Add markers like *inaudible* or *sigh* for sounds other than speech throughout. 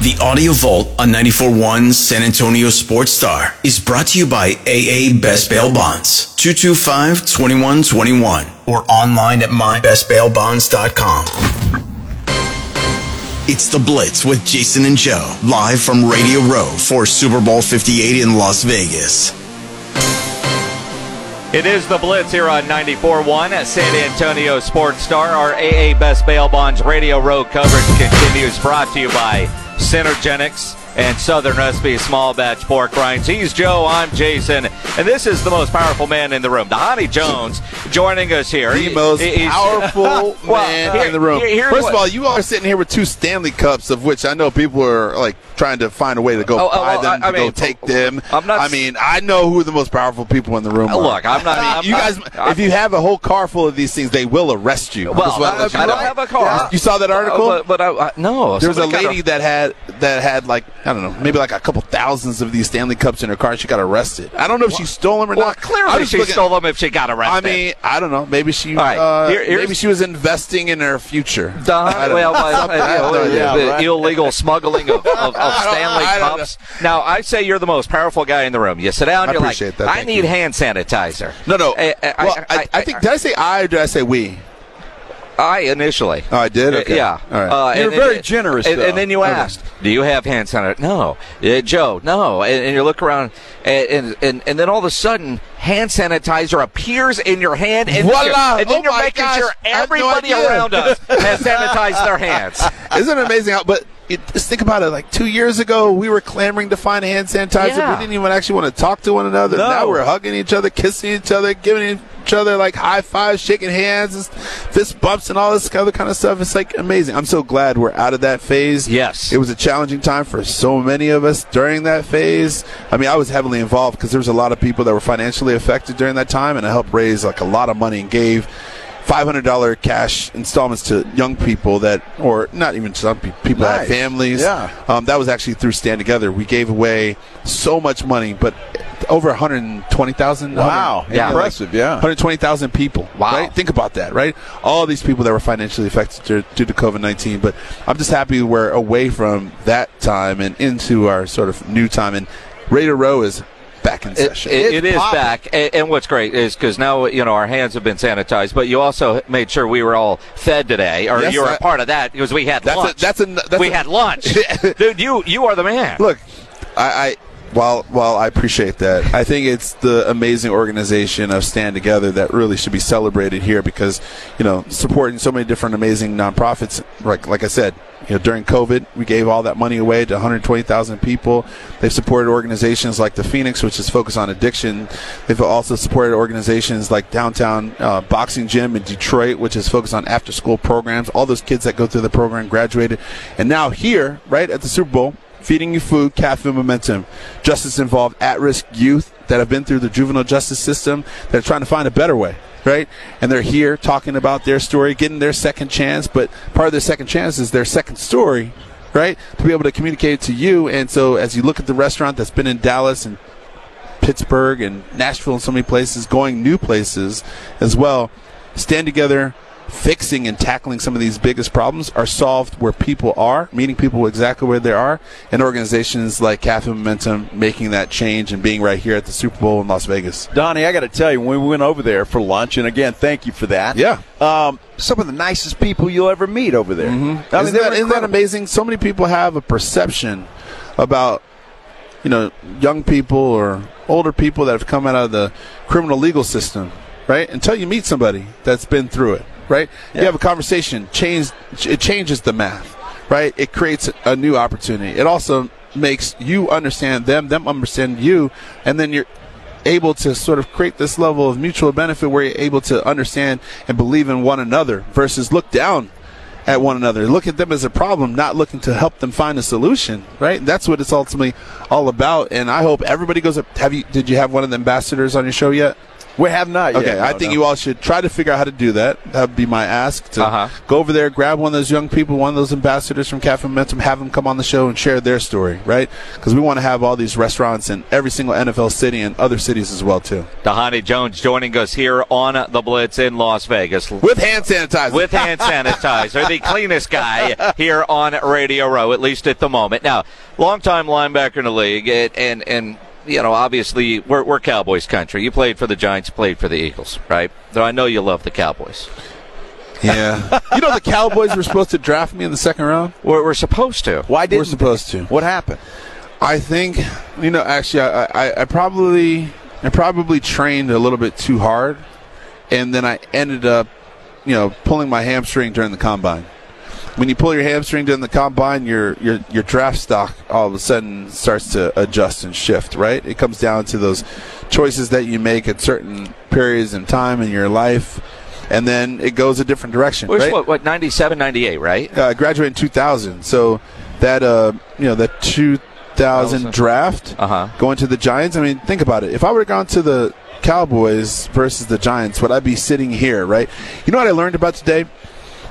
The Audio Vault on 94.1 San Antonio Sports Star is brought to you by AA Best Bail Bonds, 225-2121, or online at mybestbailbonds.com. It's The Blitz with Jason and Joe, live from Radio Row for Super Bowl 58 in Las Vegas. It is the Blitz here on 94.1 at San Antonio Sports Star. Our AA Best Bail Bonds Radio Row coverage continues, brought to you by Synergenics and Southern Recipe Small Batch Pork Rinds. He's Joe, I'm Jason, and this is the most powerful man in the room, Dhani Jones, joining us here. The most He's- *laughs* powerful Well, man here- in the room. here- First what- of all, you are sitting here with two Stanley Cups, of which I know people are like trying to find a way to go Oh, oh, buy well, them, I- I to go mean, take them. I'm not I mean, I know who the most powerful people in the room are. Look, I'm not- I mean, I'm you guys, I'm- if you have a whole car full of these things, they will arrest you. Well, wanna I, you I don't know. have a car. You saw that article? Uh, but, but I, no. There was a lady that had that had like I don't know, maybe like a couple thousands of these Stanley Cups in her car. She got arrested. I don't know if she stole them or Well, not. I clearly she looking- stole them if she got arrested. I mean, I don't know. Maybe she, All right, uh, here- maybe she was investing in her future. Duh, I don't well, know. well, Something- uh, I have no you know, idea. the illegal smuggling of, *laughs* of, of Stanley Cups. Now, I say you're the most powerful guy in the room. You sit down, I you're like, appreciate that. I Thank need you. hand sanitizer. No, no. I, I, well, I, I, think did I say I or did I say we? I initially. Oh, I did. Okay. Yeah. All right. Uh, You're and- very and- generous, And, and then you Okay. asked, "Do you have hand sanitizer?" No. Uh, Joe, no. And, and you look around, and, and and and then all of a sudden, hand sanitizer appears in your hand, and then Voila! you're, and then Oh you're my making gosh! sure I have no everybody around us *laughs* has sanitized their hands. Isn't it amazing how? But it, just think about it. Like two years ago, we were clamoring to find hand sanitizer. Yeah. We didn't even actually want to talk to one another. No. Now we're hugging each other, kissing each other, giving each other like high fives, shaking hands, and fist bumps, and all this other kind of stuff. It's like amazing. I'm so glad we're out of that phase. Yes. it was a challenging time for so many of us during that phase. I mean, I was heavily involved because there was a lot of people that were financially affected during that time, and I helped raise like a lot of money and gave. $500 cash installments to young people that, or not even some pe- people that had families. Yeah. Um, that was actually through Stand Together. We gave away so much money, but over 120,000. Wow. Yeah. Impressive, yeah. 120,000 people. Wow. Right? Think about that, right? All these people that were financially affected due, due to COVID 19. But I'm just happy we're away from that time and into our sort of new time. And Radio Row is back in session. it- it It's is popping. back, and, and what's great is because now you know our hands have been sanitized, but you also made sure we were all fed today, or Yes, you were I- a part of that because we had That's a- lunch. that's a- that's we a- had lunch, *laughs* dude. You you are the man. Look, I, I while while I appreciate that, I think it's the amazing organization of Stand Together that really should be celebrated here because you know supporting so many different amazing nonprofits. Like like I said, you know during COVID, we gave all that money away to 120,000 people. They've supported organizations like the Phoenix, which is focused on addiction. They've also supported organizations like Downtown uh, Boxing Gym in Detroit, which is focused on after school programs. All those kids that go through the program graduated, and now here, right at the Super Bowl feeding you food, Cafe Momentum, justice involved at risk youth that have been through the juvenile justice system that are trying to find a better way, right? And they're here talking about their story, getting their second chance, but part of their second chance is their second story, right? To be able to communicate to you. And so as you look at the restaurant that's been in Dallas and Pittsburgh and Nashville and so many places, going new places as well, stand together. Fixing and tackling some of these biggest problems are solved where people are, meeting people exactly where they are, and organizations like Cafe Momentum making that change and being right here at the Super Bowl in Las Vegas. Dhani, I got to tell you, when we went over there for lunch, and again, thank you for that. Yeah. Um, some of the nicest people you'll ever meet over there. I mean, isn't, that, isn't that amazing? So many people have a perception about, you know, young people or older people that have come out of the criminal legal system, right? Until you meet somebody that's been through it, right? You have a conversation, change, it changes the math, right? It creates a new opportunity. It also makes you understand them, them understand you, and then you're able to sort of create this level of mutual benefit where you're able to understand and believe in one another versus look down at one another. Look at them as a problem, not looking to help them find a solution. Right? That's what it's ultimately all about. And I hope everybody goes up. Have you? Did you have one of the ambassadors on your show yet? We have not yet. Okay, I think no. you all should try to figure out how to do that. That would be my ask. To Uh-huh. go over there, grab one of those young people, one of those ambassadors from Cafe Momentum, have them come on the show and share their story, right? Because we want to have all these restaurants in every single NFL city and other cities as well too, Dhani Jones joining us here on the Blitz in Las Vegas. with hand sanitizer. with hand sanitizer, the cleanest guy here on Radio Row, at least at the moment. Now, longtime linebacker in the league, and and, and you know, obviously, we're, we're Cowboys country. You played for the Giants, played for the Eagles, right? Though I know you love the Cowboys. *laughs* yeah, you know the Cowboys were supposed to draft me in the second round. We're, we're supposed to. Why didn't We're supposed to. What happened? I think you know. Actually, I, I, I probably I probably trained a little bit too hard, and then I ended up, you know, pulling my hamstring during the combine. When you pull your hamstring during the combine, your your your draft stock all of a sudden starts to adjust and shift. Right? It comes down to those choices that you make at certain periods in time in your life, and then it goes a different direction. Which, right? what, what, 97, 98, right? uh, graduated in 2000. So that uh, you know that 2000 draft Uh-huh. going to the Giants. I mean, think about it. If I would have gone to the Cowboys versus the Giants, would I be sitting here? Right? You know what I learned about today?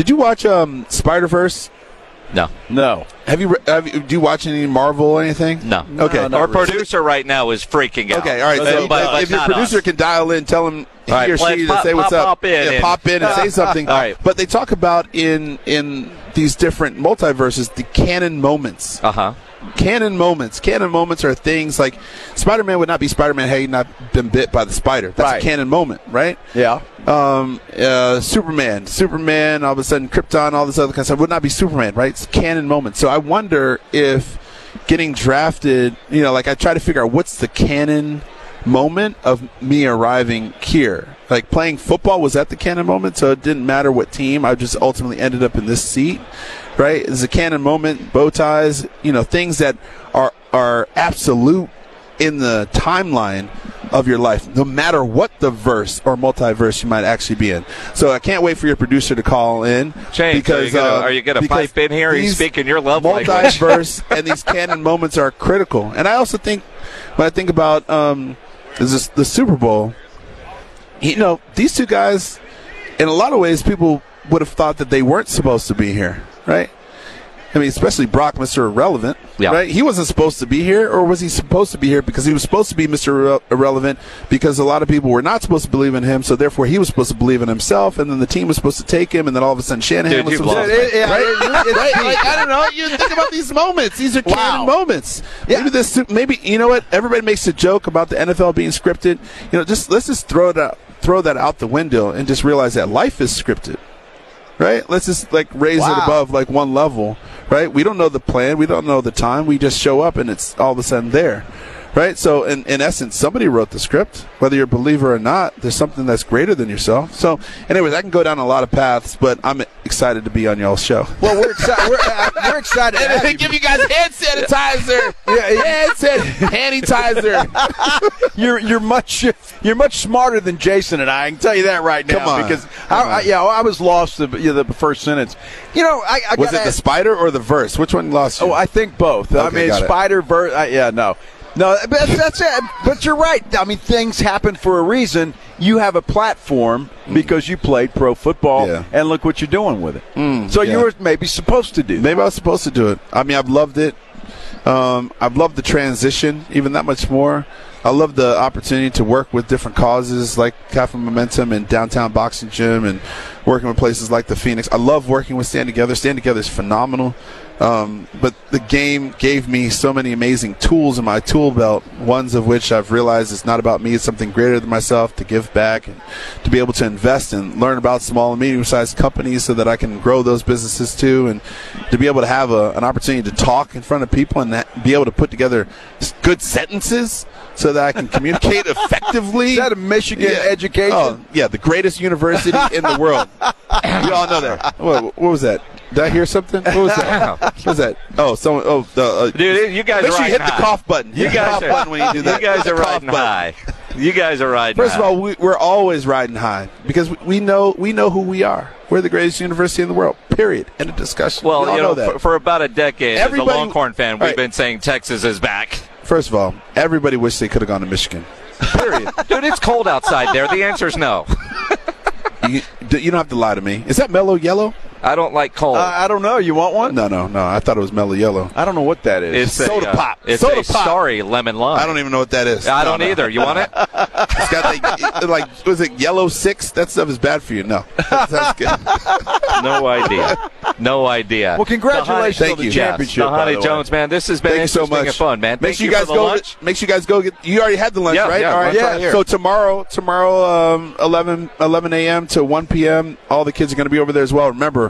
Did you watch um, Spider Verse? No. No. Have you, have you? Do you watch any Marvel or anything? No. Okay. not Our really. producer right now is freaking out. Okay, all right. But- So but- if- but if your producer us. can dial in, tell him he All right, or she let's to say what's pop- up. pop in yeah, and- pop in and say *laughs* something. All right. But they talk about in in these different multiverses the canon moments. Uh-huh. Canon moments. Canon moments are things like Spider Man would not be Spider Man had he not been bit by the spider. That's Right. a canon moment, right? Yeah. Um, uh, Superman, Superman, all of a sudden Krypton, all this other kind of stuff would not be Superman, right? It's a canon moment. So I wonder if getting drafted, you know, like I try to figure out what's the canon moment of me arriving here. Like playing football was at the canon moment, so it didn't matter what team. I just ultimately ended up in this seat, right? It's a canon moment, bow ties, you know, things that are are absolute in the timeline of your life, no matter what the verse or multiverse you might actually be in. So I can't wait for your producer to call in. James, are you are you gonna pipe in here? Are you speaking your love language? multiverse and these canon moments are critical. And I also think when I think about um, is the Super Bowl, you know, these two guys, in a lot of ways, people would have thought that they weren't supposed to be here, right? I mean, especially Brock, Mr. Irrelevant, Yeah. right? He wasn't supposed to be here, or was he supposed to be here because he was supposed to be Mr. Irrelevant because a lot of people were not supposed to believe in him, so therefore he was supposed to believe in himself, and then the team was supposed to take him, and then all of a sudden Shanahan Dude, was you've supposed lost to me. Yeah, right? *laughs* it- right? Like, I don't know. You think about these moments. These are Wow. canon moments. Yeah. Maybe this. Maybe you know what? Everybody makes a joke about the NFL being scripted. You know, just let's just throw that throw that out the window and just realize that life is scripted. Right? Let's just like raise it above like one level. Right? We don't know the plan. We don't know the time. We just show up and it's all of a sudden there. Right? So in, in essence, somebody wrote the script. Whether you're a believer or not, there's something that's greater than yourself. So anyways, I can go down a lot of paths, but I'm excited to be on y'all's show. Well, we're excited. We're, uh, we're excited. *laughs* to have you. give you guys hand sanitizer. Yeah, hand sanitizer. *laughs* You're you're much you're much smarter than Jason and I. I can tell you that right now. Come on. because Come I, I, on. yeah, I was lost the, you know, the first sentence. You know, I, I Was gotta it the spider or the verse? Which one lost you? Oh, I think both. I mean. Spider Verse. Yeah, no, no. But that's, that's it. But you're right. I mean, things happen for a reason. You have a platform because you played pro football, Yeah. and look what you're doing with it. so yeah. you were maybe supposed to do. that. Maybe I was supposed to do it. I mean, I've loved it. Um, I've loved the transition even that much more. I love the opportunity to work with different causes like Cafe Momentum and Downtown Boxing Gym and working with places like the Phoenix. I love working with Stand Together. Stand Together is phenomenal. Um, but the game gave me so many amazing tools in my tool belt, ones of which I've realized it's not about me, it's something greater than myself to give back and to be able to invest and learn about small and medium sized companies so that I can grow those businesses too and to be able to have a, an opportunity to talk in front of people and that, be able to put together good sentences so that I can communicate *laughs* effectively. Is that a Michigan education? Oh, yeah, the greatest university in the world. *laughs* We all know that. What, what was that? Did I hear something? What was that? *laughs* What was that? Oh, someone. Oh, the. Uh, Dude, you guys Make are sure you riding hit the high. cough button. You Hit the guys are, button when you do *laughs* that. You guys are riding high. You guys are riding First of all, we, we're always riding high because we, we know we know who we are. We're the greatest university in the world. Period. End of discussion. well, we you know, that. for, for about a decade, Everybody- as a Longhorn fan, we've Right. been saying Texas is back. First of all, everybody wished they could have gone to Michigan. Period. *laughs* Dude, it's cold outside there. The answer is no. you, you don't have to lie to me. Is that Mello Yello? I don't like cold. Uh, I don't know. You want one? No, no, no. I thought it was Mello Yello. I don't know what that is. it's soda a, uh, pop. It's Soda a pop. sorry lemon lime. I don't even know what that is. I No, don't no. either. You want it? *laughs* It's got like, like was it yellow six? That stuff is bad for you. No, *laughs* that's good. *laughs* No idea. No idea. well, congratulations Thank on the you. Yes, championship. by Dhani the way. Jones, man. This has been Thank you so much. and fun, man. Make Thank sure you you guys for the go. lunch. Make sure you guys go get. You already had the lunch, Yeah, right? yeah, All right. lunch right. So tomorrow, tomorrow, um, 11, 11 a.m. to 1 p.m. All the kids are going to be over there as well. Remember,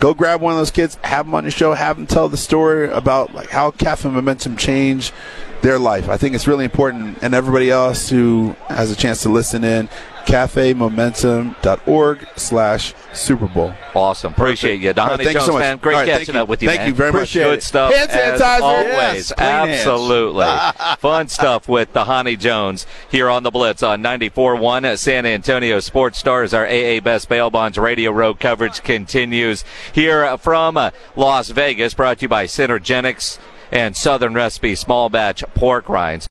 go grab one of those kids, have them on your show, have them tell the story about like how Cafe Momentum changed their life. I think it's really important, and everybody else who has a chance to listen in, cafemomentum.org slash Super Bowl. Awesome. Appreciate you. All right, Dhani thank you Jones, so much. man. Great All right, catching thank you. up with you, Thank man. you very much. Good it. stuff. Hand as sanitizer. always. Yes. Absolutely. *laughs* Fun stuff with Dhani Jones here on the Blitz on 94.1 San Antonio Sports Stars. Our AA Best Bail Bonds Radio Row coverage continues here from uh, Las Vegas, brought to you by Synergenics and Southern Recipe Small Batch Pork Rinds.